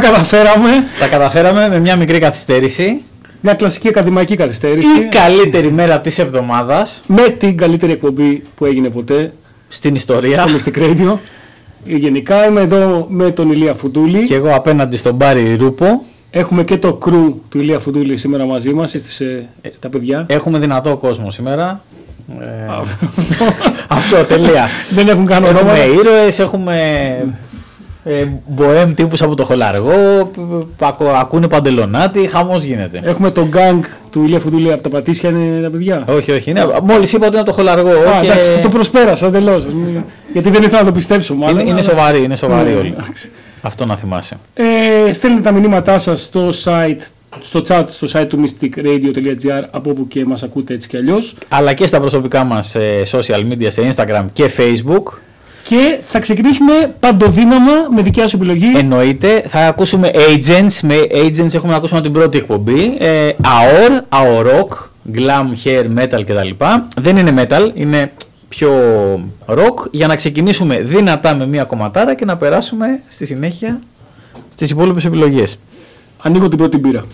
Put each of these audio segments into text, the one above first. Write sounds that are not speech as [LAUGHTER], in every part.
Τα καταφέραμε. Τα καταφέραμε με μια μικρή καθυστέρηση. Μια κλασική ακαδημαϊκή καθυστέρηση. Η καλύτερη μέρα της εβδομάδας Με την καλύτερη εκπομπή που έγινε ποτέ στην ιστορία. στο Mystic Radio. Γενικά είμαι εδώ με τον Ηλία Φουντούλη. Και εγώ απέναντι στον Μπάρι Ρούπο. Έχουμε και το crew του Ηλία Φουντούλη σήμερα μαζί μας, εσείς ε, τα παιδιά. Έχουμε δυνατό κόσμο σήμερα. Ε, [LAUGHS] αυτό, τελεία. Δεν έχουν καν όνομα. έχουμε ήρωες, έχουμε ε, μποέμ τύπους από το χολαργό, π- ακου- ακούνε παντελονάτι, χαμός γίνεται. Έχουμε τον gang του Ηλία Φουντούλη από τα Πατήσια είναι τα παιδιά. όχι, όχι, είναι, μόλις είπα ότι είναι από το χολαργό. Α, και εντάξει, το προσπέρασα εντελώ. Γιατί δεν ήθελα να το πιστέψω μάλλον. είναι, είναι αλλά- σοβαροί, είναι σοβαροί Ναι, όλοι. εντάξει. Αυτό να θυμάσαι. Ε, στέλνετε τα μηνύματά σας στο site, στο chat, στο site του mysticradio.gr από όπου και μας ακούτε έτσι κι αλλιώς. Αλλά και στα προσωπικά μας ε, social media, σε Instagram και Facebook. Και θα ξεκινήσουμε παντοδύναμα με δικιά σου επιλογή. Εννοείται, θα ακούσουμε agents. Με agents έχουμε να ακούσουμε την πρώτη εκπομπή. Ε, AOR, AOR rock, glam, hair, metal κτλ. Δεν είναι metal, είναι πιο rock. Για να ξεκινήσουμε δυνατά με μία κομματάρα και να περάσουμε στη συνέχεια στις υπόλοιπες επιλογές. Ανοίγω την πρώτη μπύρα.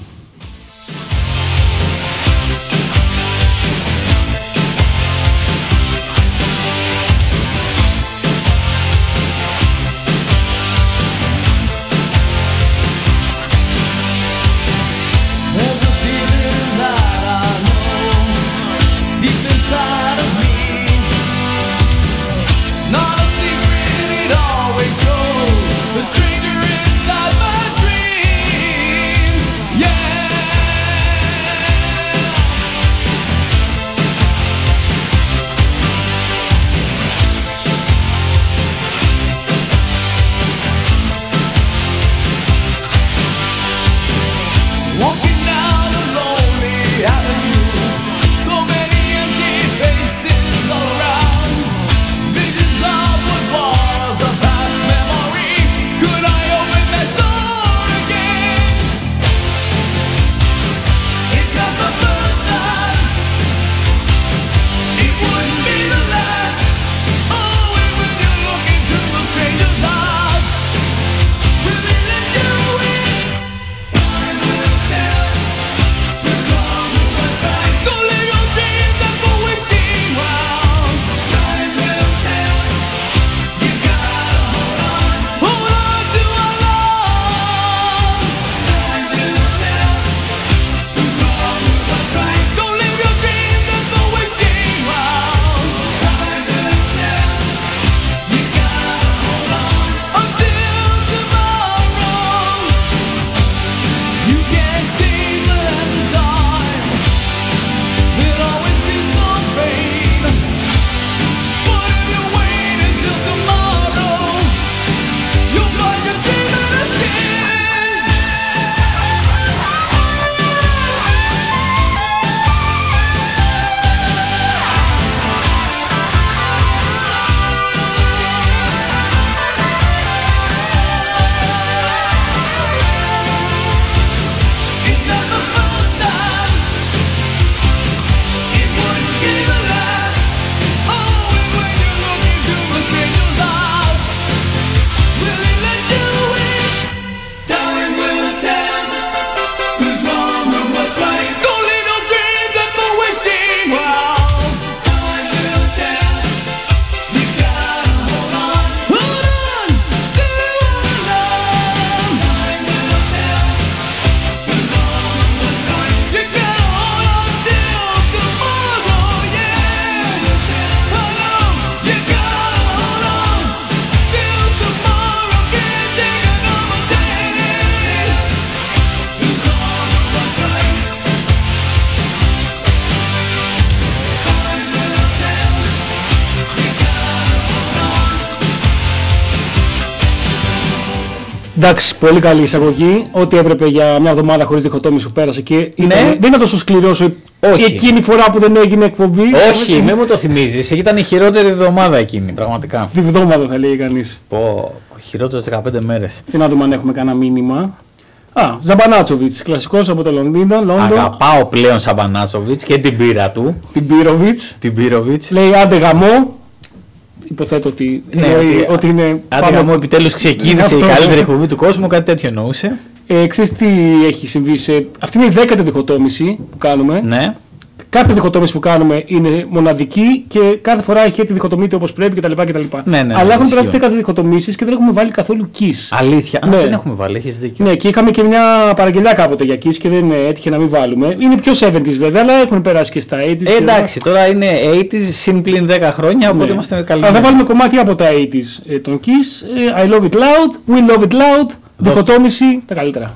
Εντάξει, πολύ καλή εισαγωγή. Ό,τι έπρεπε για μια εβδομάδα χωρίς διχοτόμηση σου πέρασε και ήταν- δεν ήταν τόσο σκληρό όσο Όχι. εκείνη η φορά που δεν έγινε εκπομπή. Όχι, μην μου το θυμίζεις. Ήταν η χειρότερη εβδομάδα εκείνη, πραγματικά. Τη βδόμαδα θα λέει κανείς. Πω, χειρότερες 15 μέρες. Για να δούμε αν έχουμε κανένα μήνυμα. Α, Ζαμπανάτσοβιτς, κλασικός από το Λονδίνο, Λόντον. Αγαπάω πλέον Σαμπανάτσοβιτς και την πύρα του, Την Πύροβιτς. την Πύροβιτς. Λέει άντε γαμό. Υποθέτω ότι, Ναι, εννοεί ότι- ότι είναι. Άντε πάνω- γαμό, επιτέλους ξεκίνησε η Αυτό. καλύτερη εκπομπή του κόσμου, κάτι τέτοιο εννοούσε. Ε, ξέρεις τι έχει συμβεί σε... Αυτή είναι η δέκατη διχοτόμηση που κάνουμε. Ναι. Κάθε διχοτόμηση που κάνουμε είναι μοναδική και κάθε φορά έχει τη διχοτομείται όπως πρέπει κτλ. κτλ. Ναι, ναι, Αλλά ναι, έχουν ισχύει. περάσει 10 διχοτομήσεις και δεν έχουμε βάλει καθόλου kiss. Αλήθεια. Α, Ναι. δεν έχουμε βάλει, έχεις δίκιο. Ναι, και είχαμε και μια παραγγελιά κάποτε για kiss και δεν ε, έτυχε να μην βάλουμε. Είναι πιο 70s βέβαια, αλλά έχουν περάσει και στα 80s. Ε, και εντάξει, τώρα είναι 80s συν πλην 10 χρόνια, οπότε Ναι. είμαστε Αλλά καλοί. θα βάλουμε κομμάτι από τα 80s. Ε, τον Kiss, ε, I love it loud, we love it loud, διχοτόμηση, τα καλύτερα.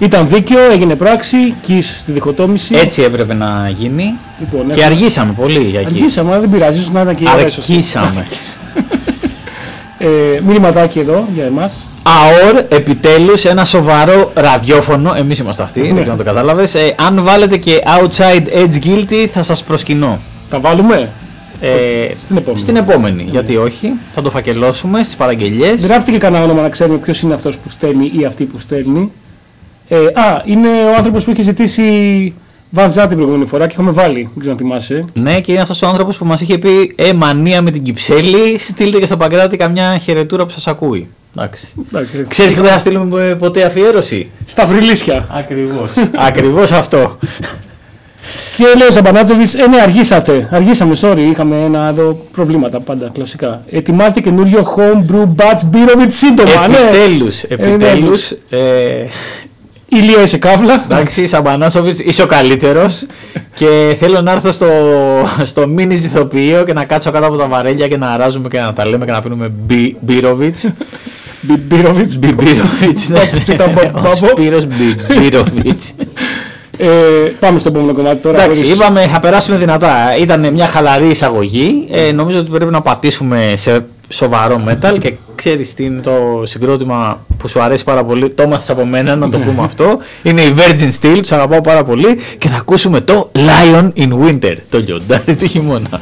Ήταν δίκαιο, έγινε πράξη, Kiss στη διχοτόμηση. Έτσι έπρεπε να γίνει. Λοιπόν, Και έχουμε- αργήσαμε πολύ για εκεί. Αργήσαμε, αλλά δεν πειράζει, ίσως να ήταν και η ώρα σωστή. Αρκήσαμε. Ε, μηνυματάκι εδώ για εμάς. ΑΟΡ, επιτέλους ένα σοβαρό ραδιόφωνο. Εμείς είμαστε αυτοί, δεν Ναι. ξέρω αν το κατάλαβες. αν βάλετε και outside edge guilty, θα σας προσκυνώ. Τα βάλουμε; Ε, Στην επόμενη. στην επόμενη. Γιατί όχι, θα το φακελώσουμε στις παραγγελίε. Γράψτε και κανένα όνομα να ξέρουμε ποιος είναι αυτός που στέλνει ή αυτή που στέλνει. Ε, α, είναι ο άνθρωπος που είχε ζητήσει Βαζά την προηγούμενη φορά και έχουμε βάλει. Δεν ξέρω αν θυμάσαι. Ναι, και είναι αυτός ο άνθρωπος που μας είχε πει Ε, μανία με την Κυψέλη, στείλτε και στο Παγκράτη καμιά χαιρετούρα που σας ακούει. Εντάξει. Εντάξει, Ξέρεις που δεν θα στείλουμε ποτέ αφιέρωση; Στα φρυλίσια. Ακριβώς. [LAUGHS] Ακριβώς αυτό. Και λέει ο Σαμπανάτσοβιτ, ε, ναι, αργήσατε. Αργήσαμε, sorry, είχαμε ένα εδώ προβλήματα πάντα, κλασικά. Ετοιμάζεται καινούριο homebrew batch beer σύντομα, ναι. Επιτέλους, επιτέλους. Ε, Ηλία είσαι καύλα. εντάξει, Σαμπανάσοβιτ, είσαι ο καλύτερος. και θέλω να έρθω στο, στο μίνι ζυθοποιείο και να κάτσω κάτω από τα βαρέλια και να αράζουμε και να τα λέμε και να πίνουμε μπι- Μπύροβιτς. Μπίροβιτ. Μπιμπύροβιτ, ναι. Και τα μπα- Ο μπαμπο. Σπύρος Μπιμπύροβιτ. Ε, πάμε στο επόμενο κομμάτι τώρα. Εντάξει, χωρίς- είπαμε θα περάσουμε δυνατά. Ήταν μια χαλαρή εισαγωγή. Ε, νομίζω ότι πρέπει να πατήσουμε σε σοβαρό metal και ξέρεις τι είναι το συγκρότημα που σου αρέσει πάρα πολύ. Το έμαθες από μένα να το [LAUGHS] πούμε αυτό. Είναι η Virgin Steel, τους αγαπάω πάρα πολύ και θα ακούσουμε το Lion in Winter, το λιοντάρι του χειμώνα.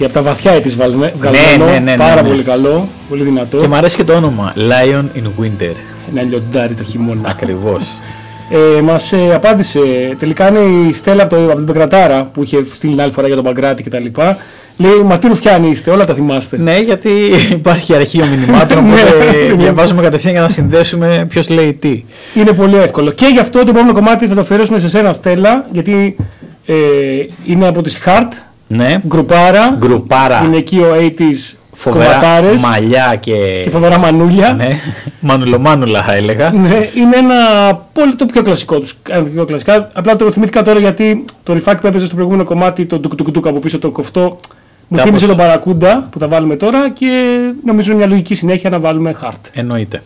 Και από τα βαθιά της βγαλμένο. ναι, ναι, ναι, πάρα ναι. πολύ καλό, πολύ δυνατό. Και μου αρέσει και το όνομα. Lion in Winter. Ένα λιοντάρι το χειμώνα. Ακριβώς. Ε, Μας ε, απάντησε. Τελικά είναι η Στέλλα από, το, από την Πεγκρατάρα που είχε στείλει την άλλη φορά για τον Παγκράτη κτλ. Λέει Μα τι ρουφιάνοι είστε, όλα τα θυμάστε. ναι, γιατί υπάρχει αρχείο μηνυμάτων, [LAUGHS] οπότε Ναι. διαβάζουμε κατευθείαν για να συνδέσουμε ποιος λέει τι. Είναι πολύ εύκολο. Και γι' αυτό το επόμενο κομμάτι θα το αφιερώσουμε σε σένα, Στέλλα, γιατί ε, είναι από τη Heart, Ναι, γκρουπάρα. γκρουπάρα, Γυναικείο 80s φοβερά κομματάρες μαλλιά και. και φοβερά μανούλια. Ναι, μανουλομάνουλα θα έλεγα. Ναι, είναι ένα πολύ το πιο κλασικό τους. Πιο κλασικά. Απλά το θυμήθηκα τώρα γιατί το ρηφάκι που έπαιζε στο προηγούμενο κομμάτι, το ντουκ από πίσω το κοφτό, μου Κάπως- θύμισε τον Παρακούντα που θα βάλουμε τώρα και νομίζω είναι μια λογική συνέχεια να βάλουμε hard. Εννοείται.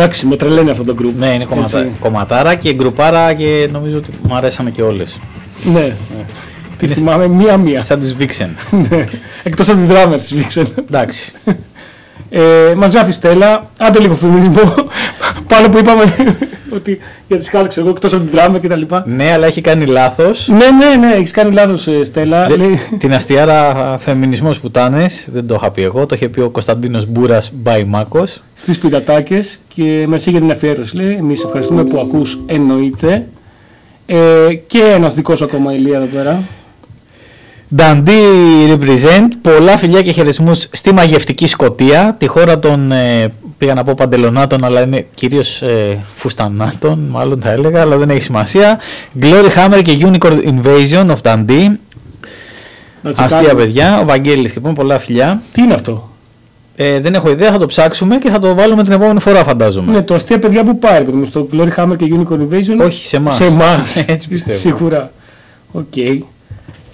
Εντάξει, με τρελαίνει αυτό το group. Ναι, είναι κομματα... Έτσι. κομματάρα και γκρουπάρα και νομίζω ότι μου αρέσανε και όλες. Ναι. Τη θυμάμαι μία-μία. Σαν τις Vixen. [LAUGHS] Ναι. Εκτός από την drummer της Vixen. Εντάξει. Ε, μας γράφει η Στέλλα, άντε λίγο φεμινισμό, πάνω που είπαμε ότι για τις χάλξες εγώ εκτός από την drummer και τα λοιπά. ναι, αλλά έχει κάνει λάθος. Ναι, ναι, ναι, έχεις κάνει λάθος ε, Στέλλα. Λέει, Την αστιάρα φεμινισμός πουτάνε, δεν το είχα πει εγώ. Το είχε πει ο Κωνσταντίνος Μπούρας Μπάι Μάκος. στις πιτατάκες και merci για την αφιέρωση. Λέει, εμείς ευχαριστούμε που ακούς εννοείται. Ε, και ένας δικός ακόμα Ηλία εδώ πέρα. Dundee represent, πολλά φιλιά και χαιρετισμούς στη μαγευτική Σκοτία, τη χώρα των, ε, πήγα να πω παντελονάτων, αλλά είναι κυρίως ε, φουστανάτων, μάλλον θα έλεγα, αλλά δεν έχει σημασία. Glory Hammer και Unicorn Invasion of Dundee, Να αστεία τσεκάρουμε. παιδιά, ο Βαγγέλης λοιπόν, πολλά φιλιά. Τι είναι αυτό; Ε, δεν έχω ιδέα, θα το ψάξουμε και θα το βάλουμε την επόμενη φορά φαντάζομαι. Ναι, το αστεία παιδιά που πάρει, παιδί μου, στο Gloryhammer και Unicorn Invasion. Όχι, σε εμάς. Σε εμάς. [LAUGHS] Έτσι πιστεύω. Σίγουρα. Οκ.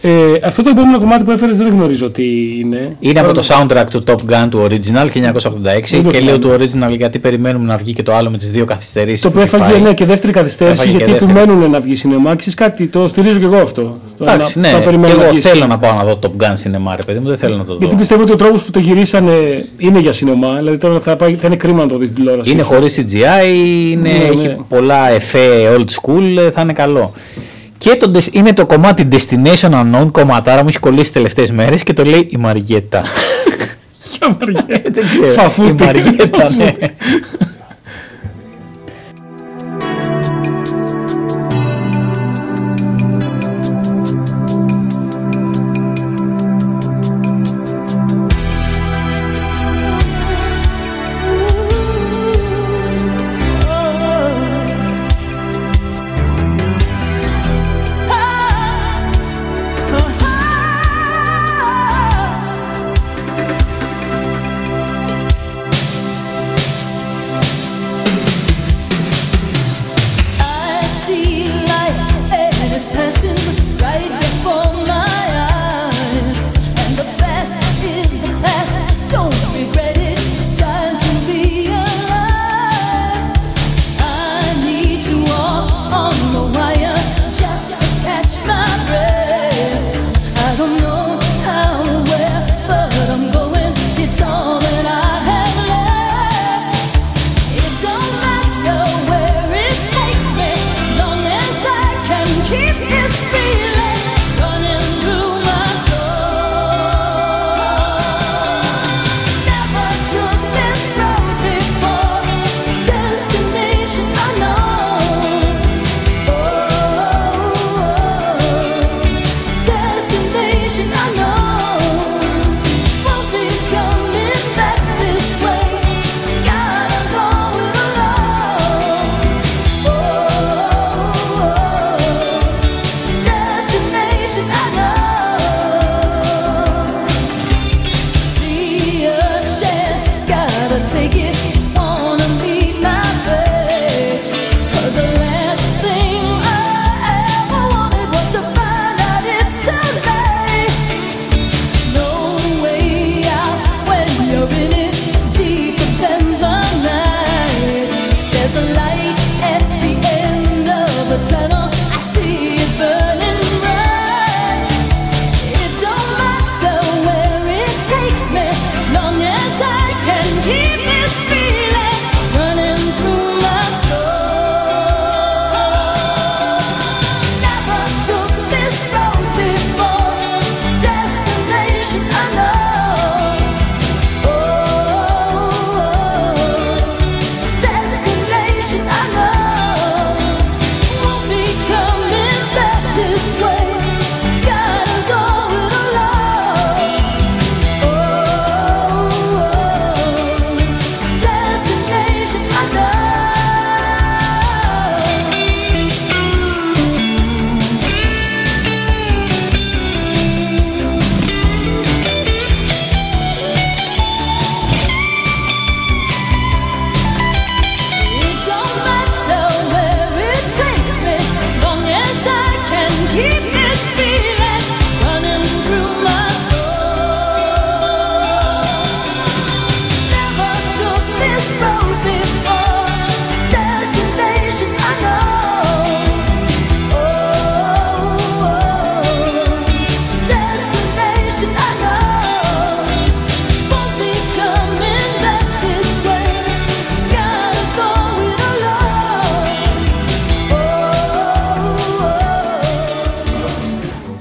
Ε, αυτό το επόμενο κομμάτι που έφερες δεν γνωρίζω τι είναι. Είναι από το soundtrack του Top Gun του Original 1986 Δεν το και λέω θυμάμαι. του Original γιατί περιμένουμε να βγει και το άλλο με τις δύο καθυστερήσεις Το που οποίο έχει έφαγε φάει. ναι, και δεύτερη καθυστέρηση Έφαγε και γιατί δεύτερη. επιμένουν να βγει σινεμά. Ξέρεις κάτι, το στηρίζω και εγώ αυτό. Το Εντάξει, να- ναι, να και περιμένω να εγώ βγει θέλω σινεμά. να πάω να δω Top Gun σινεμά, ρε παιδί μου, δεν θέλω να το δω. Γιατί πιστεύω ότι ο τρόπος που το γυρίσανε είναι για σινεμά. Δηλαδή τώρα θα, πάει, θα είναι κρίμα να το δεις τηλεόραση. Είναι χωρίς CGI, είναι, Ναι, έχει ναι. πολλά εφέ old school, ε, θα είναι καλό. Και το, des- είναι το κομμάτι Destination Unknown, κομματάρα μου έχει κολλήσει τις τελευταίες μέρες και το λέει η Μαριέτα. [LAUGHS] Για Μαριέ. δεν ξέρω, Φαφούτη. η Μαριέτα, ναι.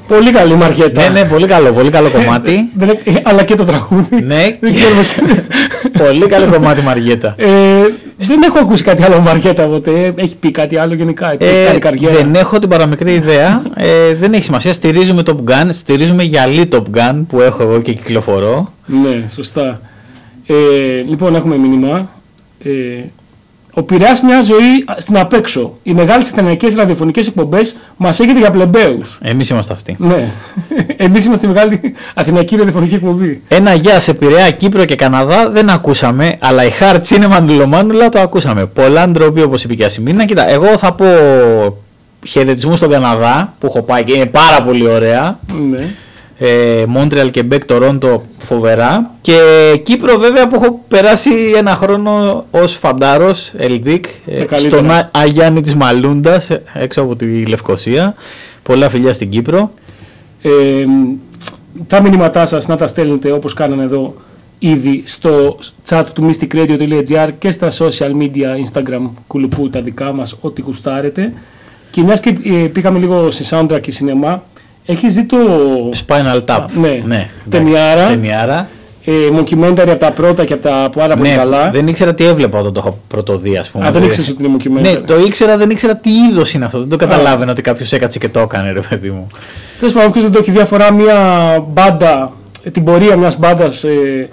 Πολύ καλή Μαριέτα. Ναι, ναι, πολύ καλό, πολύ καλό κομμάτι. [LAUGHS] Δεν έ- ε, αλλά και το τραγούδι. ναι, Δεν και- ξέρω πώς είναι. [LAUGHS] πολύ καλό κομμάτι Μαριέτα. Ε, δεν έχω ακούσει κάτι άλλο Μαριέτα ποτέ. Έχει πει κάτι άλλο γενικά. Έχει Ε, κάνει καριέρα. δεν έχω την παραμικρή ιδέα. Ε, δεν έχει σημασία. Στηρίζουμε Top Gun. Στηρίζουμε γυαλί Top Gun που έχω εγώ και κυκλοφορώ. Ναι, σωστά. Ε, λοιπόν, έχουμε μήνυμα. Ε, ο Πειραιάς μια ζωή στην απέξω. Οι μεγάλες ιταλικές ραδιοφωνικές εκπομπές μας έχετε για πλεμπαίους. Εμείς είμαστε αυτοί. Ναι. [LAUGHS] Εμείς είμαστε η μεγάλη αθηναϊκή ραδιοφωνική εκπομπή. Ένα γεια σε Πειραιά, Κύπρο και Καναδά δεν ακούσαμε, αλλά η Hard Cinema Αντιλομάνουλα το ακούσαμε. Πολλά ντροπή όπως είπε και η Ασημίνα. Κοίτα, εγώ θα πω χαιρετισμού στον Καναδά που έχω πάει και είναι πάρα πολύ ωραία. Ναι. Ε, Montreal, Quebec, Toronto φοβερά. Και Κύπρο βέβαια που έχω περάσει ένα χρόνο ως φαντάρος, Ελδίκ, ε, Τα καλύτερα. στον Α- Αγιάννη της Μαλούντας, ε, έξω από τη Λευκοσία. Πολλά φιλιά στην Κύπρο. Ε, τα μηνύματά σας να τα στέλνετε όπως κάνανε εδώ ήδη στο chat του mysticradio.gr και στα social media, Instagram, κουλουπού, τα δικά μας, ό,τι γουστάρετε. Και μιας και ε, πήγαμε λίγο σε soundtrack και σινεμά, έχεις δει το Spinal Tap. ναι. εντάξει, Ταινιάρα. ταινιάρα. ε, mockumentary από τα πρώτα και από τα πάρα πολύ Ναι, καλά. δεν ήξερα τι έβλεπα όταν το είχα πρωτοδεί, ας πούμε. Α, δεν Το- ήξερες ότι είναι mockumentary. Ναι, το ήξερα, δεν ήξερα τι είδος είναι αυτό. Δεν το καταλάβαινα ότι κάποιος έκατσε και το έκανε, ρε παιδί μου. Τέλος πάντων, όποιο δεν το έχει δει, αφορά μια μπάντα, ε, την πορεία μιας μπάντας ε, ε, ρε παιδί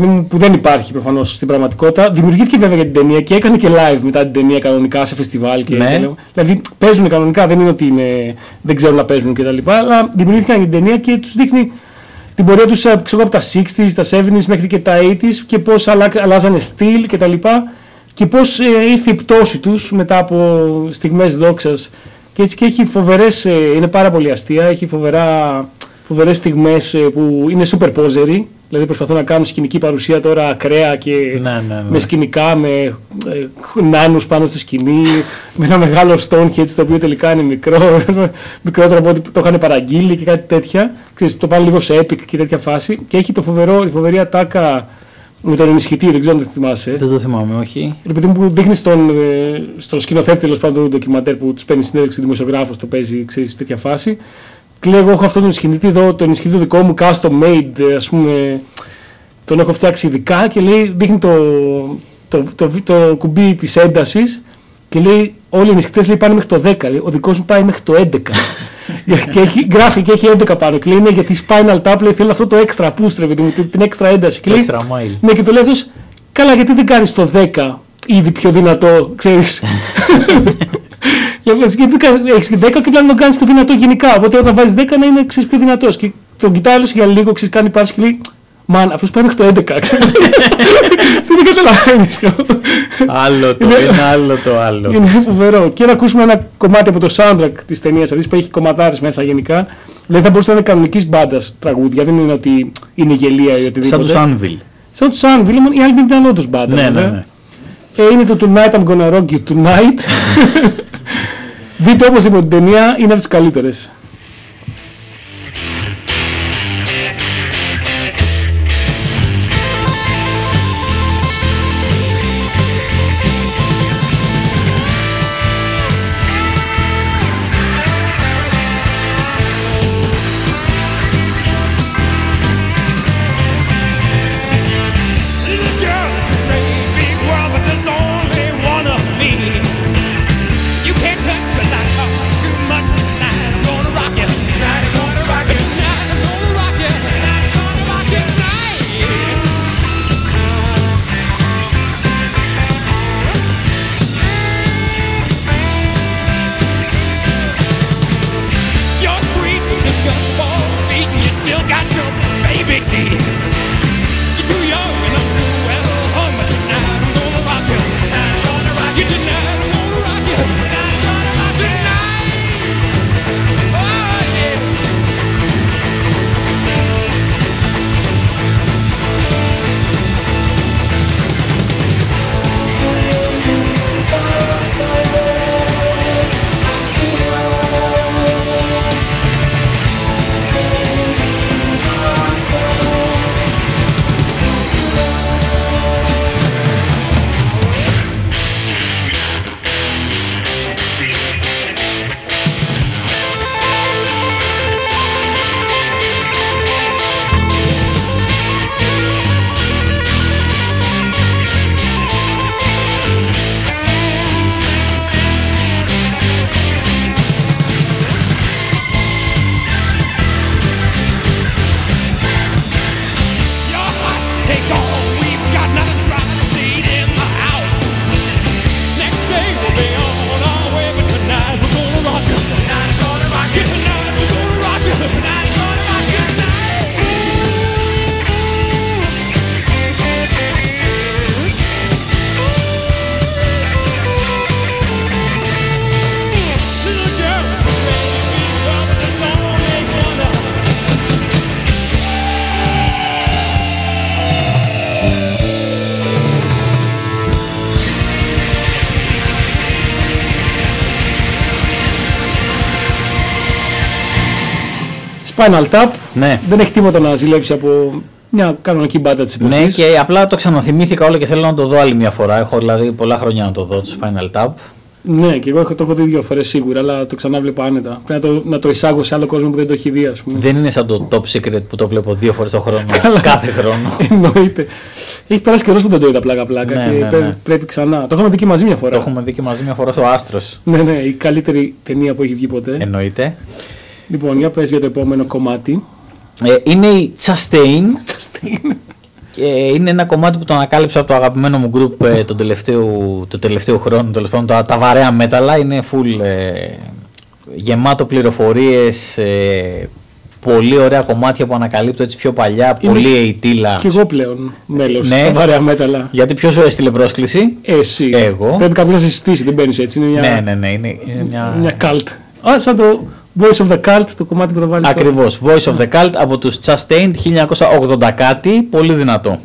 μου, που δεν υπάρχει προφανώς στην πραγματικότητα. Δημιουργήθηκε βέβαια για την ταινία και έκανε και live μετά την ταινία κανονικά σε φεστιβάλ. Και, Ναι. και- δηλαδή παίζουν κανονικά, δεν είναι ότι είναι, δεν ξέρουν να παίζουν κτλ. Αλλά δημιουργήθηκαν για την ταινία και τους δείχνει την πορεία τους από τα 60s, τα 70s μέχρι και τα 80s και πώς αλλάζανε στυλ κτλ. Και πώς ήρθε η πτώση τους μετά από στιγμές δόξας. Και έτσι και έχει φοβερές, είναι πάρα πολύ αστεία, έχει φοβερά, φοβερές στιγμές ε, που είναι super posery, δηλαδή προσπαθούν να κάνουν σκηνική παρουσία τώρα ακραία και Ναι, ναι, ναι. με σκηνικά, με ε, νάνους πάνω στη σκηνή, με ένα μεγάλο Stonehenge το οποίο τελικά είναι μικρό, [LAUGHS] μικρότερο από ό,τι το είχαν παραγγείλει και κάτι τέτοια. Ξέρεις, το πάνε λίγο σε epic και τέτοια φάση και έχει το φοβερό, η φοβερή ατάκα με τον ενισχυτή, δεν ξέρω αν το θυμάσαι. Δεν το θυμάμαι, όχι. Επειδή μου δείχνεις στον, ε, στον σκηνοθέτη τέλος πάντων του ντοκιμαντέρ που τους παίρνει συνέντευξη δημοσιογράφος, το παίζει, ξέρεις, τέτοια φάση. Και λέει: Εγώ έχω αυτόν τον ενισχυτή εδώ, τον ενισχυτή δικό μου, custom made, ας πούμε. Τον έχω φτιάξει ειδικά και λέει: Δείχνει το, το, το, το, το κουμπί της έντασης και λέει: Όλοι οι ενισχυτές λέει πάνε μέχρι το 10. Λέει, ο δικός μου πάει μέχρι το 11. [LAUGHS] και έχει, γράφει και έχει 11 πάνω. Και λέει: Είναι γιατί Spinal Tap λέει, θέλει αυτό το extra boost, ρε παιδί μου, την, την extra ένταση. Και Το λέει, extra mile. ναι, και το λέει αυτός, καλά, γιατί δεν κάνεις το 10 ήδη πιο δυνατό, ξέρεις. [LAUGHS] [LAUGHS] Λέμε, γιατί έχεις και 10 και πλέον τον κάνεις πιο δυνατό γενικά. Οπότε όταν βάζεις 10 να είναι ξέρεις, πιο δυνατός. Και τον κοιτάει άλλος για λίγο, ξέρεις, κάνει πάση και λέει, Μαν, αυτός πάει μέχρι το 11. ξέρεις. [LAUGHS] Δεν καταλαβαίνεις. άλλο το Είναι- ένα, άλλο το άλλο. Είναι φοβερό. Και να ακούσουμε ένα κομμάτι από το soundtrack της ταινίας αυτής που έχει κομματάρες μέσα γενικά. Δηλαδή θα μπορούσε να είναι κανονικής μπάντας τραγούδια. Δεν είναι ότι είναι γελία ή οτιδήποτε. Σαν του Anvil. Σαν του Sun William, η άλλη δεν ήταν όντως μπάντα. Ναι, ναι, βέβαια. ναι. Ε, είναι το Tonight I'm Gonna Rock You Tonight. [LAUGHS] Δείτε όπως είπε την ταινία, είναι από τις καλύτερες. Spinal Tap. Ναι. Δεν έχει τίποτα να ζηλέψει από μια κανονική μπάντα της εποχής. Ναι, και απλά το ξαναθυμήθηκα όλο και θέλω να το δω άλλη μια φορά. Έχω δηλαδή πολλά χρόνια να το δω, το Spinal Tap. Ναι, και εγώ έχω, το έχω δει δύο φορές σίγουρα, αλλά το ξανά βλέπω άνετα. Πρέπει να το, να το εισάγω σε άλλο κόσμο που δεν το έχει δει, ας πούμε. Δεν είναι σαν το Top Secret που το βλέπω δύο φορές το χρόνο, [LAUGHS] κάθε χρόνο. [LAUGHS] Εννοείται. Έχει περάσει καιρός που δεν το είδα πλάκα-πλάκα Ναι, και ναι, πρέ- ναι. πρέπει ξανά. Το έχουμε δει και μαζί μια φορά. το έχουμε δει και μαζί μια φορά στο Άστρος. Ναι, ναι, η καλύτερη ταινία που έχει βγει ποτέ. Εννοείται. Λοιπόν, για πες για το επόμενο κομμάτι. Ε, είναι η Chastain και είναι ένα κομμάτι που το ανακάλυψα από το αγαπημένο μου group ε, τον τελευταίο, το τελευταίο χρόνο, τέλος πάντων, τα, τα βαρέα μέταλλα, είναι full ε, γεμάτο πληροφορίες, ε, πολύ ωραία κομμάτια που ανακαλύπτω έτσι πιο παλιά, Είμαι πολύ ειτήλα. Και εγώ πλέον μέλος Ναι. στα βαρέα μέταλλα. Γιατί ποιος σου έστειλε πρόσκληση; Εσύ. Εγώ. Πρέπει κάποιος να σε συστήσει, δεν μπαίνεις έτσι. Είναι μια, Ναι, ναι, ναι, είναι, είναι μια... μια cult. Α, σαν το Voice of the Cult, το κομμάτι που θα βάλεις. Ακριβώς, Voice of the Cult από τους Chastain 1980 κάτι, πολύ δυνατό.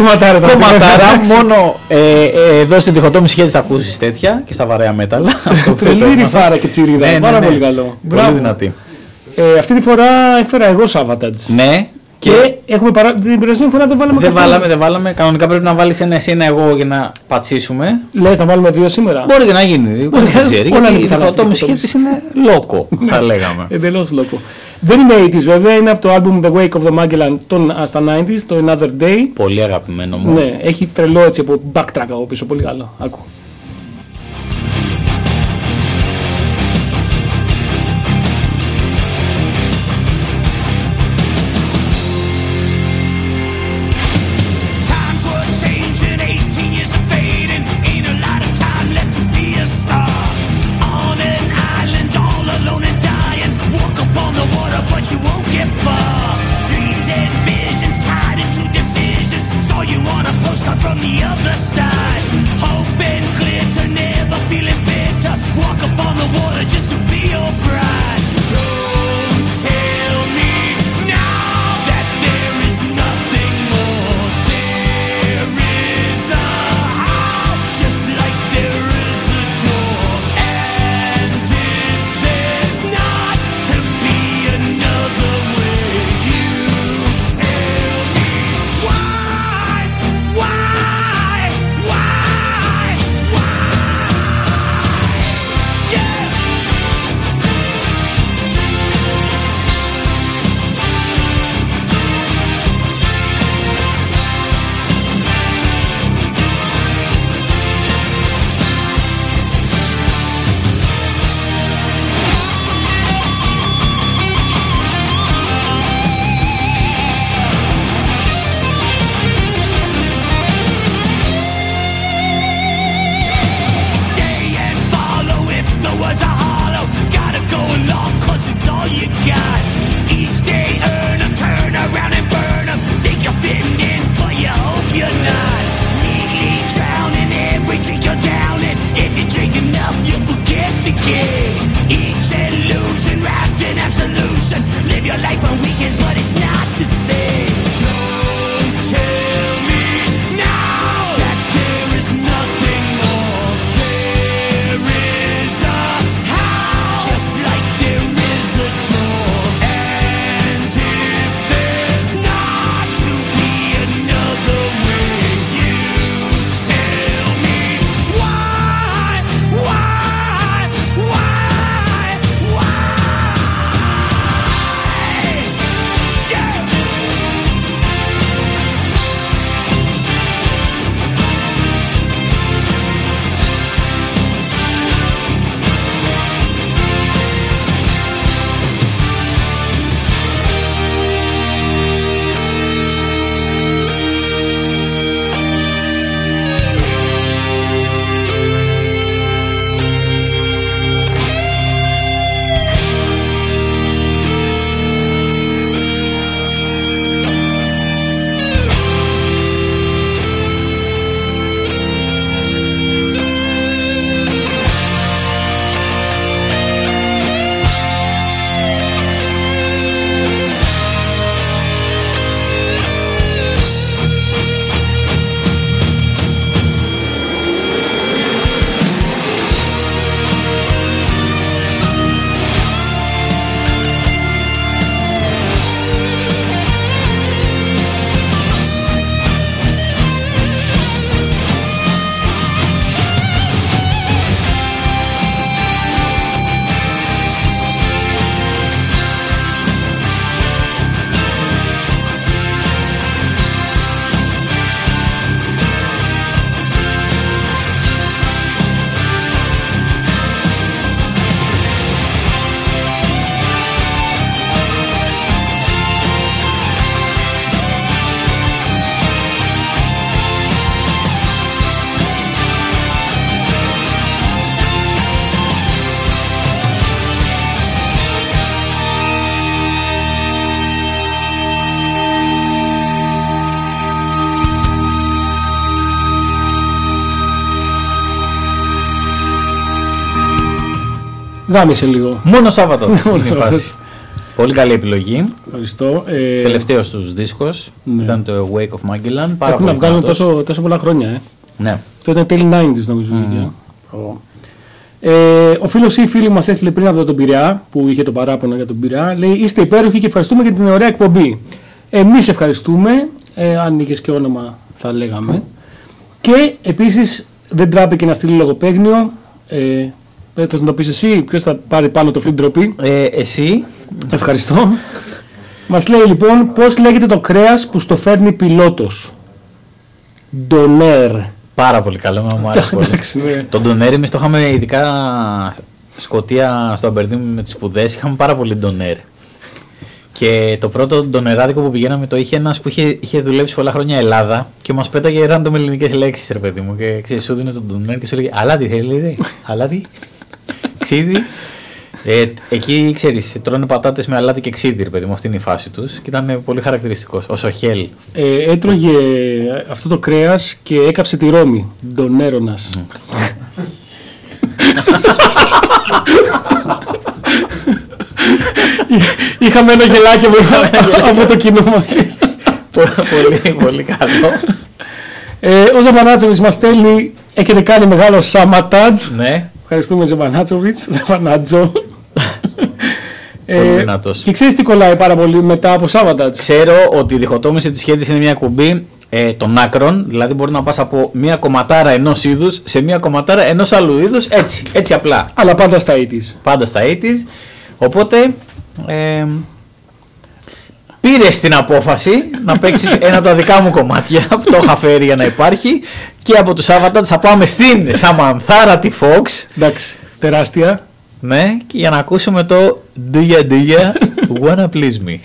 κομματάρα. Κομματάρα, μόνο ε, ε, εδώ στην διχοτόμηση χέρι ακούσεις τέτοια και στα βαρέα μέταλλα. [LAUGHS] Τρελή φάρα και τσιρίδα. Ναι, ναι, Πάρα ναι. πολύ καλό. Πολύ δυνατή. Ε, αυτή τη φορά έφερα εγώ Σάββατατζ. Ναι, και έχουμε παρά... την περασμένη φορά δεν βάλαμε. Δεν βάλαμε, δεν βάλαμε. Κανονικά πρέπει να βάλεις ένα εσύ, ένα εγώ για να πατσίσουμε. Λες να βάλουμε δύο σήμερα; Μπορεί και να γίνει. Δεν ξέρει. [LAUGHS] Γιατί η διχοτόμη είναι λόκο, [LAUGHS] ναι, θα λέγαμε. Εντελώς λόκο. Δεν είναι τη, βέβαια, είναι από το album The Wake of the Magellan των στα 90s, το Another Day. Πολύ αγαπημένο μου. Ναι, έχει τρελό έτσι από backtrack από πίσω, πολύ καλό. Γάμισε λίγο. Μόνο Σάββατο είναι φάση. Πολύ καλή επιλογή. Ευχαριστώ. Ε... Τελευταίος του δίσκο ναι. ήταν το Wake of Magellan. Πάρα Έχουν να τόσο, τόσο πολλά χρόνια. Ε. Ναι. Αυτό ήταν τέλη 90s νομίζω. Mm. Ε, ο φίλος ή η φίλη μας έστειλε πριν από τον Πειραιά, που είχε το παράπονο για τον Πειραιά, λέει: Είστε υπέροχοι και ευχαριστούμε για την ωραία εκπομπή. Εμείς ευχαριστούμε. Ε, αν είχες και όνομα, θα λέγαμε. Και επίσης δεν τράπηκε να στείλει λογοπαίγνιο. Ε, Θες να το πεις εσύ, ποιος θα πάρει πάνω το αυτή την τροπή. Ε, εσύ, Ευχαριστώ. Μας λέει λοιπόν πώς λέγεται το κρέας που στο φέρνει πιλότος; Ντονέρ. πάρα πολύ καλό, μου άρεσε πολύ. Εντάξει, ναι. Τον Ντονέρ, εμείς το είχαμε ειδικά σκοτία στο Αμπερντίν με τις σπουδές, είχαμε πάρα πολύ Ντονέρ. Και το πρώτο ντονεράδικο που πηγαίναμε το είχε ένας που είχε, είχε δουλέψει πολλά χρόνια Ελλάδα και μας πέταγε random ελληνικές λέξεις, ρε παιδί μου. Και ξέρεις, σου δίνει τον ντονέρ και σου λέγε Αλάτι θέλει, ρε. Αλάτι. Ξύδι. Ε, εκεί ξέρεις, τρώνε πατάτες με αλάτι και ξύδι, ρε παιδί μου. Αυτή είναι η φάση τους. Και ήταν πολύ χαρακτηριστικός. Ο Σοχέλ. Ε, έτρωγε αυτό το κρέας και έκαψε τη Ρώμη. Ντονέρονας. [LAUGHS] Είχαμε ένα γελάκι από- από το κοινό μας. [LAUGHS] πολύ, πολύ καλό. Ε, ο Ζαμπανάτσοβιτς μας στέλνει, έχετε κάνει μεγάλο σαματάτζ. ναι, Ευχαριστούμε Ζαμπανάτσοβιτς, [LAUGHS] Ζαμπανάτζο. [LAUGHS] πολύ δυνατός. και ξέρεις τι κολλάει πάρα πολύ μετά από Σάββατατζ. Ξέρω ότι η διχοτόμηση της σχέσης είναι μια κουμπί ε, των άκρων, δηλαδή μπορεί να πας από μια κομματάρα ενός είδους σε μια κομματάρα ενός άλλου είδους, έτσι, έτσι απλά. Αλλά πάντα στα 80's. Πάντα στα 80's. Οπότε ε, πήρες την απόφαση να παίξεις ένα από τα δικά μου κομμάτια που [LAUGHS] το είχα φέρει για να υπάρχει και από τους Σάββατα θα πάμε στην Σαμανθάρα τη Fox Εντάξει, τεράστια. ναι, και για να ακούσουμε το Do ya do ya wanna please me.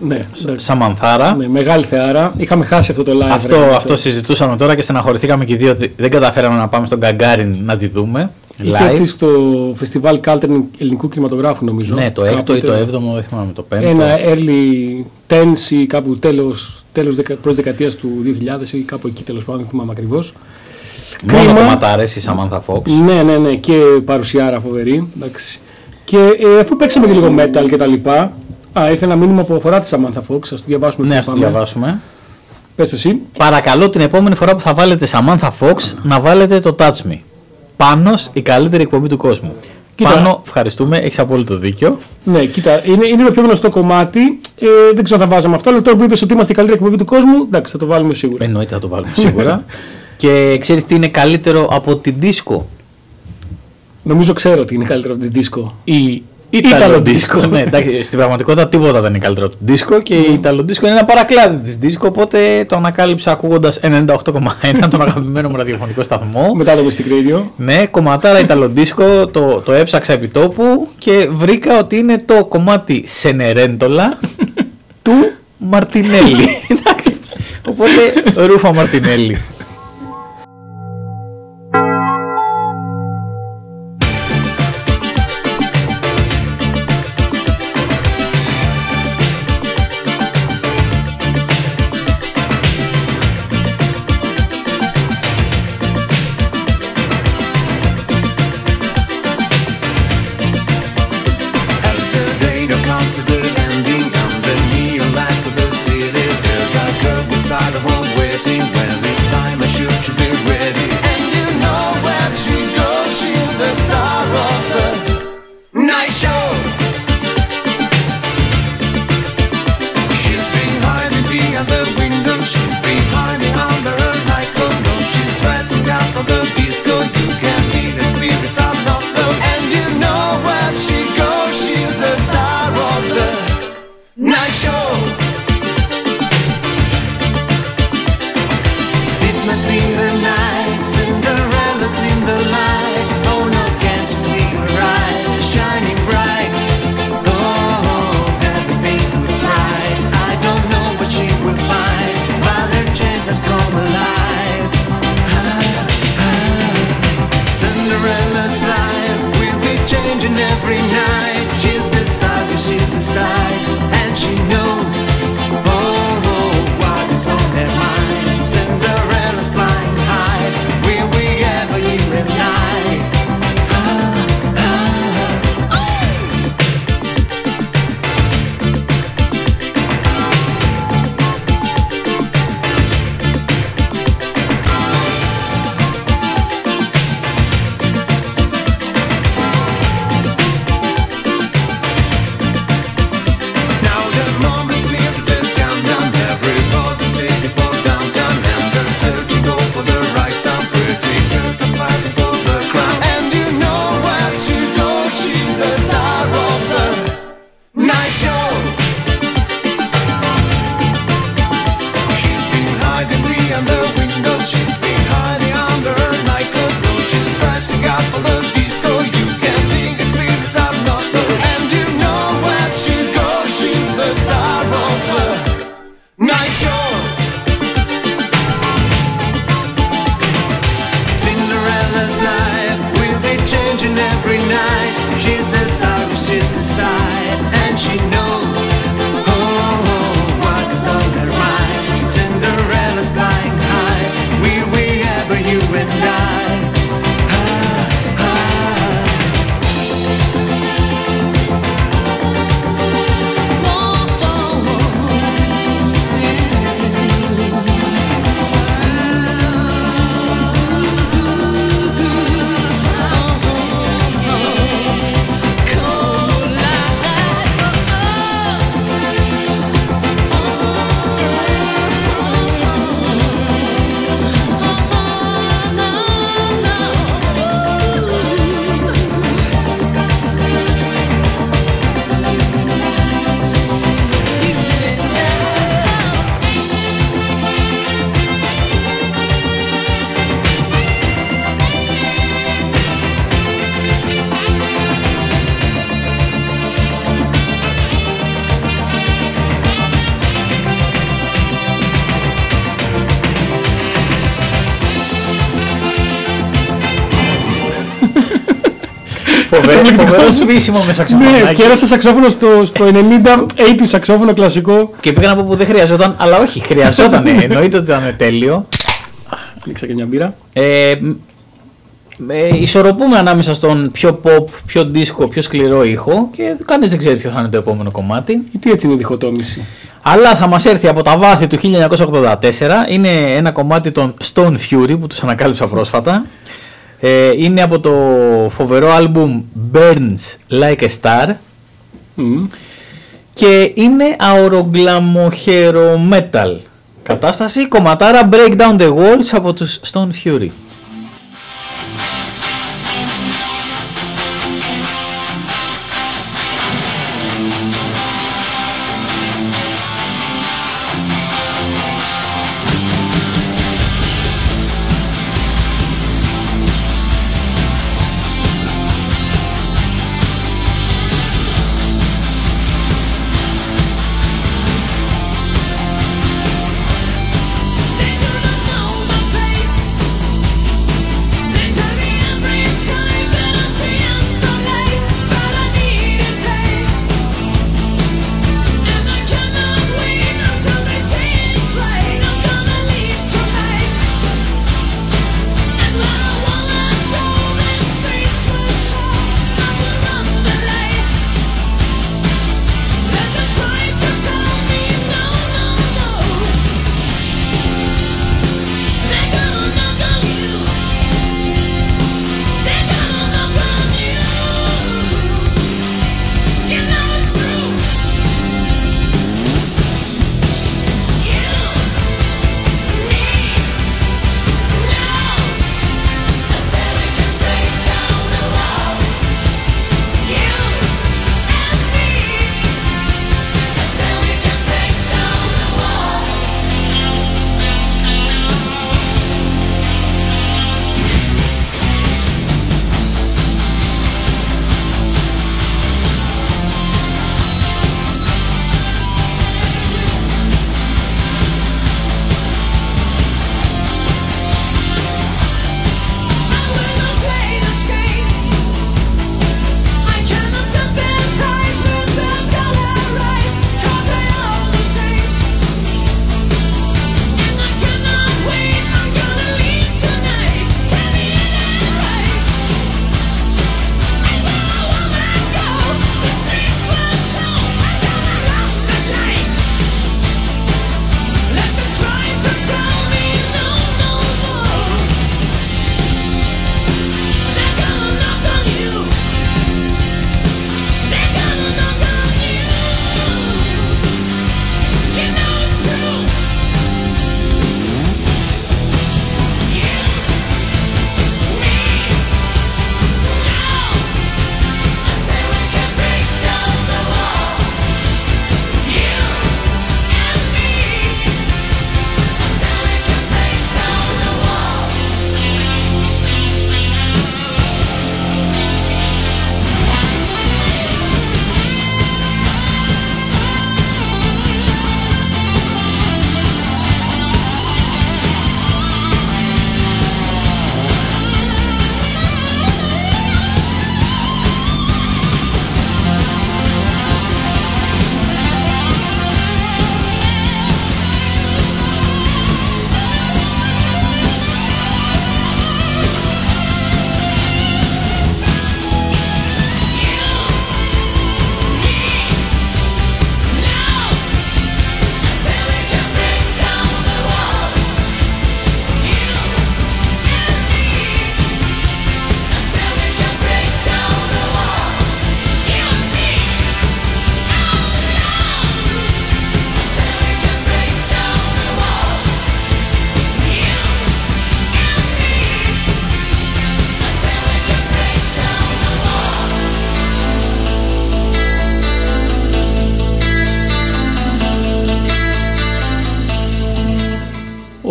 Ναι, εντάξει. Σαμανθάρα. ναι, μεγάλη θεάρα. Είχαμε χάσει αυτό το live. Αυτό, ρε, αυτό συζητούσαμε τώρα και στεναχωρηθήκαμε και οι δύο ότι δεν καταφέραμε να πάμε στον Γκαγκάριν να τη δούμε. Είχε έρθει Live. στο φεστιβάλ Κάλτερ ελληνικού κινηματογράφου νομίζω. Ναι, το έκτο ή Κάποτε. το έβδομο, δεν θυμάμαι το πέμπτο. Ένα early tens ή κάπου τέλος, τέλος δεκα, πρώτης δεκαετίας του 2000 ή κάπου εκεί τέλος πάντων, δεν θυμάμαι ακριβώς. Μόνο κρίμα. κομματάρες η Σαμάνθα Φόξ. Ναι, ναι, ναι, και παρουσιάρα φοβερή. Εντάξει. Και ε, αφού παίξαμε και λίγο metal και τα λοιπά, α, ήρθε ένα μήνυμα που αφορά τη Samantha Fox, ας το διαβάσουμε. Ναι, πριν ας το πάμε. διαβάσουμε. Πες το εσύ. Παρακαλώ την επόμενη φορά που θα βάλετε Samantha Fox να βάλετε το Touch Me. Πάνος, η καλύτερη εκπομπή του κόσμου. Κοίτα. Πάνω, ευχαριστούμε, έχεις απόλυτο δίκιο. Ναι, κοίτα, είναι, είναι το πιο γνωστό κομμάτι. Ε, δεν ξέρω αν θα βάζαμε αυτό, αλλά τώρα που είπες ότι είμαστε η καλύτερη εκπομπή του κόσμου, εντάξει, θα το βάλουμε σίγουρα. Εννοείται θα το βάλουμε σίγουρα. [LAUGHS] και ξέρεις τι είναι καλύτερο από την disco. Νομίζω ξέρω ότι είναι καλύτερο από την disco. Η Ιταλο Ιταλο disco. [LAUGHS] ναι, εντάξει, στην πραγματικότητα τίποτα δεν είναι καλύτερο από την disco και η Ιταλο disco είναι ένα παρακλάδι της disco, οπότε το ανακάλυψα ακούγοντας 98,1 τον αγαπημένο μου ραδιοφωνικό σταθμό. [LAUGHS] Μετά το Mystic Radio. Ναι, κομματάρα Ιταλοντίσκο, το, το έψαξα επί τόπου και βρήκα ότι είναι το κομμάτι Σενερέντολα [LAUGHS] του Μαρτινέλη. Εντάξει, οπότε ρούφα Μαρτινέλη. σβήσιμο με σαξόφωνο. Ναι, και έρασα σαξόφωνο στο, στο 90, 80 σαξόφωνο κλασικό. Και πήγα να πω που δεν χρειαζόταν, αλλά όχι, χρειαζόταν. [LAUGHS] Εννοείται ότι ήταν τέλειο. Κλείξα και μια μπύρα. Ε, ε, ισορροπούμε ανάμεσα στον πιο pop, πιο disco, πιο σκληρό ήχο και κανείς δεν ξέρει ποιο θα είναι το επόμενο κομμάτι. Ε, τι έτσι είναι η διχοτόμηση. Αλλά θα μας έρθει από τα βάθη του 1984. Είναι ένα κομμάτι των Stone Fury που τους ανακάλυψα πρόσφατα. Ε, είναι από το φοβερό άλμπουμ Burns Like a Star. Και είναι αορογκλαμοχερομέταλ. Κατάσταση κομματάρα Breakdown the Walls από τους Stone Fury.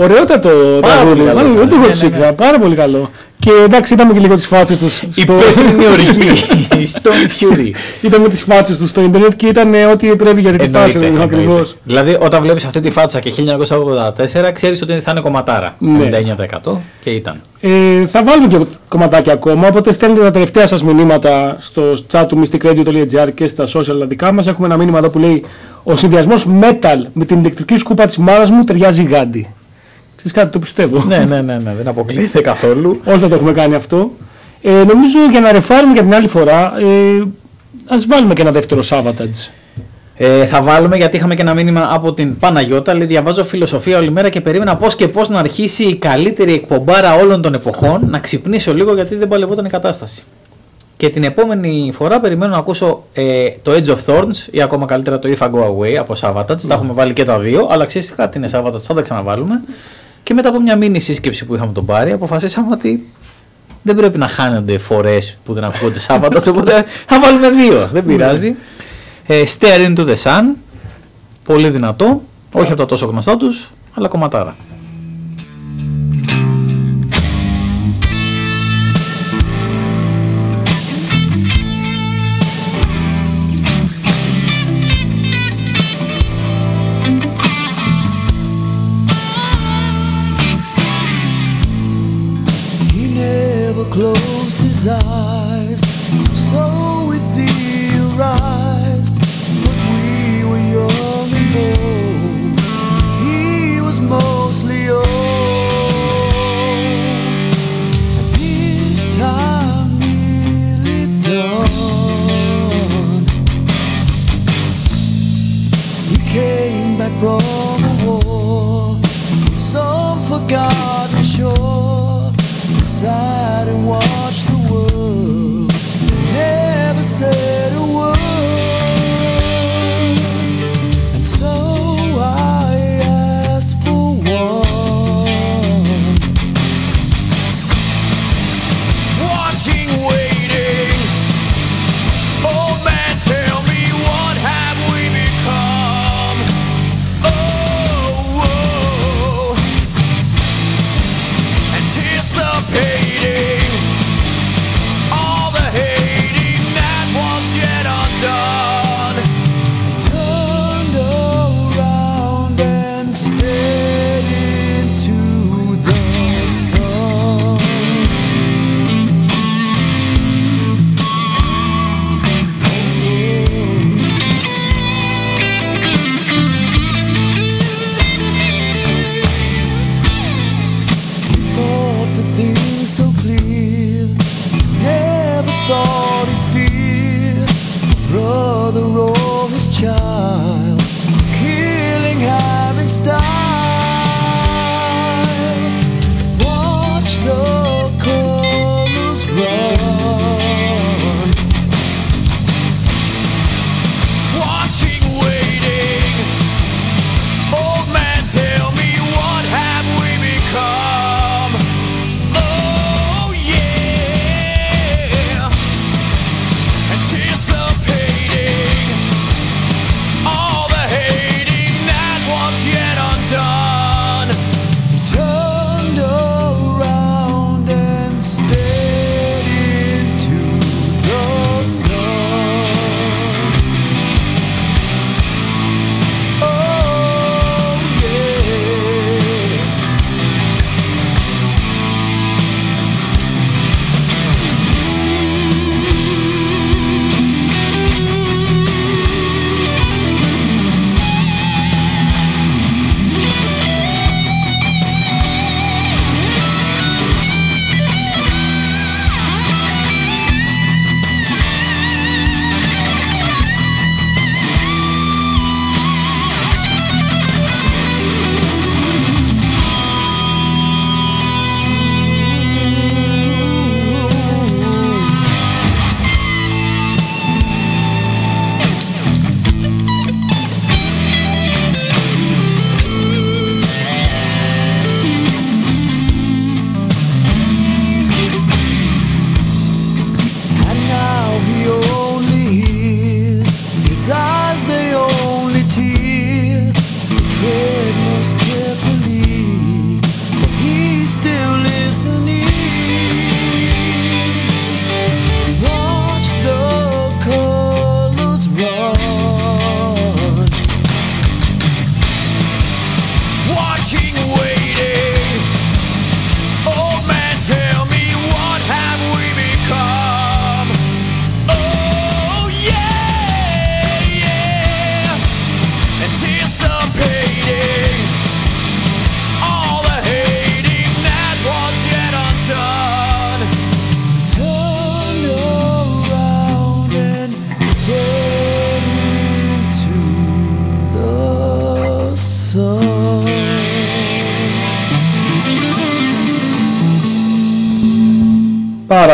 Ωραιότατο τραγούδι. Δεν το έχω. Ναι, ναι, ναι. Πάρα πολύ καλό. Και εντάξει, είδαμε και λίγο τις φάτσες τους. Υπεύθυνη οργή. [LAUGHS] Στο Fury. Είδαμε τις φάτσες τους στο Ιντερνετ και ήταν ε, ό,τι πρέπει για την φάση ακριβώς. Δηλαδή, όταν βλέπεις αυτή τη φάτσα και 1984, ξέρεις ότι θα είναι κομματάρα. 99% και ήταν. Ε, θα βάλουμε και κομματάκια ακόμα. Οπότε στέλνετε τα τελευταία σας μηνύματα στο chat του mysticradio.gr και στα social δικά μας. Έχουμε ένα μήνυμα εδώ που λέει Ο συνδυασμός metal με την ηλεκτρική σκούπα της μάρα μου ταιριάζει γάντι. Ξέρεις κάτι, το πιστεύω. ναι, ναι, ναι, ναι, δεν αποκλείεται καθόλου. Όλοι θα το έχουμε κάνει αυτό. Ε, νομίζω για να ρεφάρουμε για την άλλη φορά, ε, ας βάλουμε και ένα δεύτερο Savatage. Ε, θα βάλουμε γιατί είχαμε και ένα μήνυμα από την Παναγιώτα. Λέει: Διαβάζω φιλοσοφία όλη μέρα και περίμενα πώς και πώς να αρχίσει η καλύτερη εκπομπάρα όλων των εποχών. Να ξυπνήσω λίγο γιατί δεν παλευόταν η κατάσταση. Και την επόμενη φορά περιμένω να ακούσω ε, το Edge of Thorns ή ακόμα καλύτερα το If I Go Away από Savatage. Τα έχουμε βάλει και τα δύο, αλλά ξέρεις κάτι είναι Savatage, θα τα ξαναβάλουμε. Και μετά από μια μήνυ σύσκεψη που είχαμε τον Πάρη, αποφασίσαμε ότι δεν πρέπει να χάνονται φορές που δεν ακούγονται Savatage, [LAUGHS] οπότε θα βάλουμε δύο. Δεν πειράζει. Ε, Stare into the Sun. Πολύ δυνατό. Όχι από τα τόσο γνωστά τους, αλλά κομματάρα. Closed his eyes, so we theorized. But we were young and bold. He was mostly old, and his time nearly done. He came back from a war, some. He wall.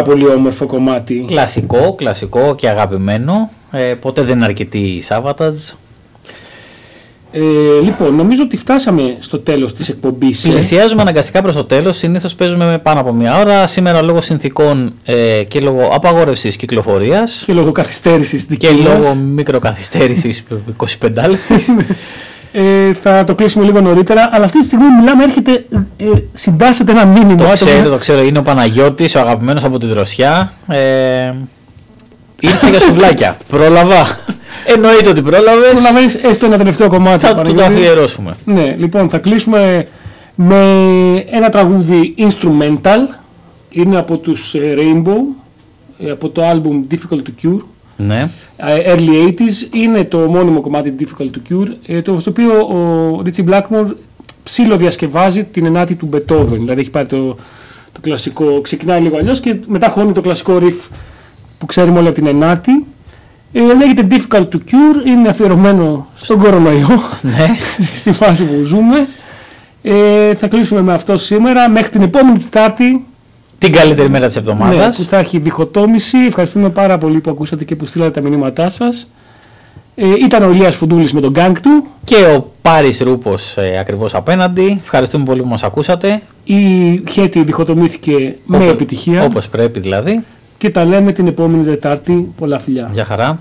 Πολύ όμορφο κομμάτι. Κλασικό, κλασικό και αγαπημένο. Ε, ποτέ δεν είναι αρκετή η Savatage. Ε, λοιπόν, νομίζω ότι φτάσαμε στο τέλος της εκπομπής. ε. Πλησιάζουμε αναγκαστικά προς το τέλος. Συνήθως παίζουμε με πάνω από μία ώρα. Σήμερα λόγω συνθήκων ε, και λόγω απαγόρευσης κυκλοφορίας Και λόγω καθυστέρησης δική και μας. λόγω μικροκαθυστέρησης [LAUGHS] 25 λεπτή. Ε, θα το κλείσουμε λίγο νωρίτερα, αλλά αυτή τη στιγμή μιλάμε, έρχεται, ε, συντάσσεται ένα μήνυμα. το άτομο. ξέρω, το ξέρω. Είναι ο Παναγιώτης, ο αγαπημένος από τη δροσιά. Ε, ήρθε για σουβλάκια. [LAUGHS] Πρόλαβα. Εννοείται ότι πρόλαβες. Θέλω να μένεις έστω ένα τελευταίο κομμάτι. Θα του το Παναγιώτη. αφιερώσουμε. Ναι, λοιπόν, θα κλείσουμε με ένα τραγούδι instrumental. Είναι από τους ε, Rainbow, ε, από το album Difficult to Cure. Ναι. ε, Early 80s είναι το μόνιμο κομμάτι Difficult to Cure, ε, το, στο οποίο ο Richie Blackmore ψήλο διασκευάζει την ενάτη του Beethoven. Δηλαδή έχει πάρει το, το κλασικό, ξεκινάει λίγο αλλιώς και μετά χώνει το κλασικό riff που ξέρουμε όλοι από την ενάτη. Ε, λέγεται Difficult to Cure, είναι αφιερωμένο στον κορονοϊό, ναι. [LAUGHS] στη φάση που ζούμε. Ε, θα κλείσουμε με αυτό σήμερα. Μέχρι την επόμενη Τετάρτη Την καλύτερη μέρα της ναι, εβδομάδας. που θα έχει διχοτόμηση. Ευχαριστούμε πάρα πολύ που ακούσατε και που στείλατε τα μηνύματά σας. Ε, ήταν ο Ηλίας Φουντούλης με τον γκάγκ του. Και ο Πάρης Ρούπος ε, ακριβώς απέναντι. Ευχαριστούμε πολύ που μας ακούσατε. Η Χαίτη διχοτομήθηκε με Όπως- επιτυχία. Όπως πρέπει δηλαδή. Και τα λέμε την επόμενη Τετάρτη. Πολλά φιλιά. Γεια χαρά.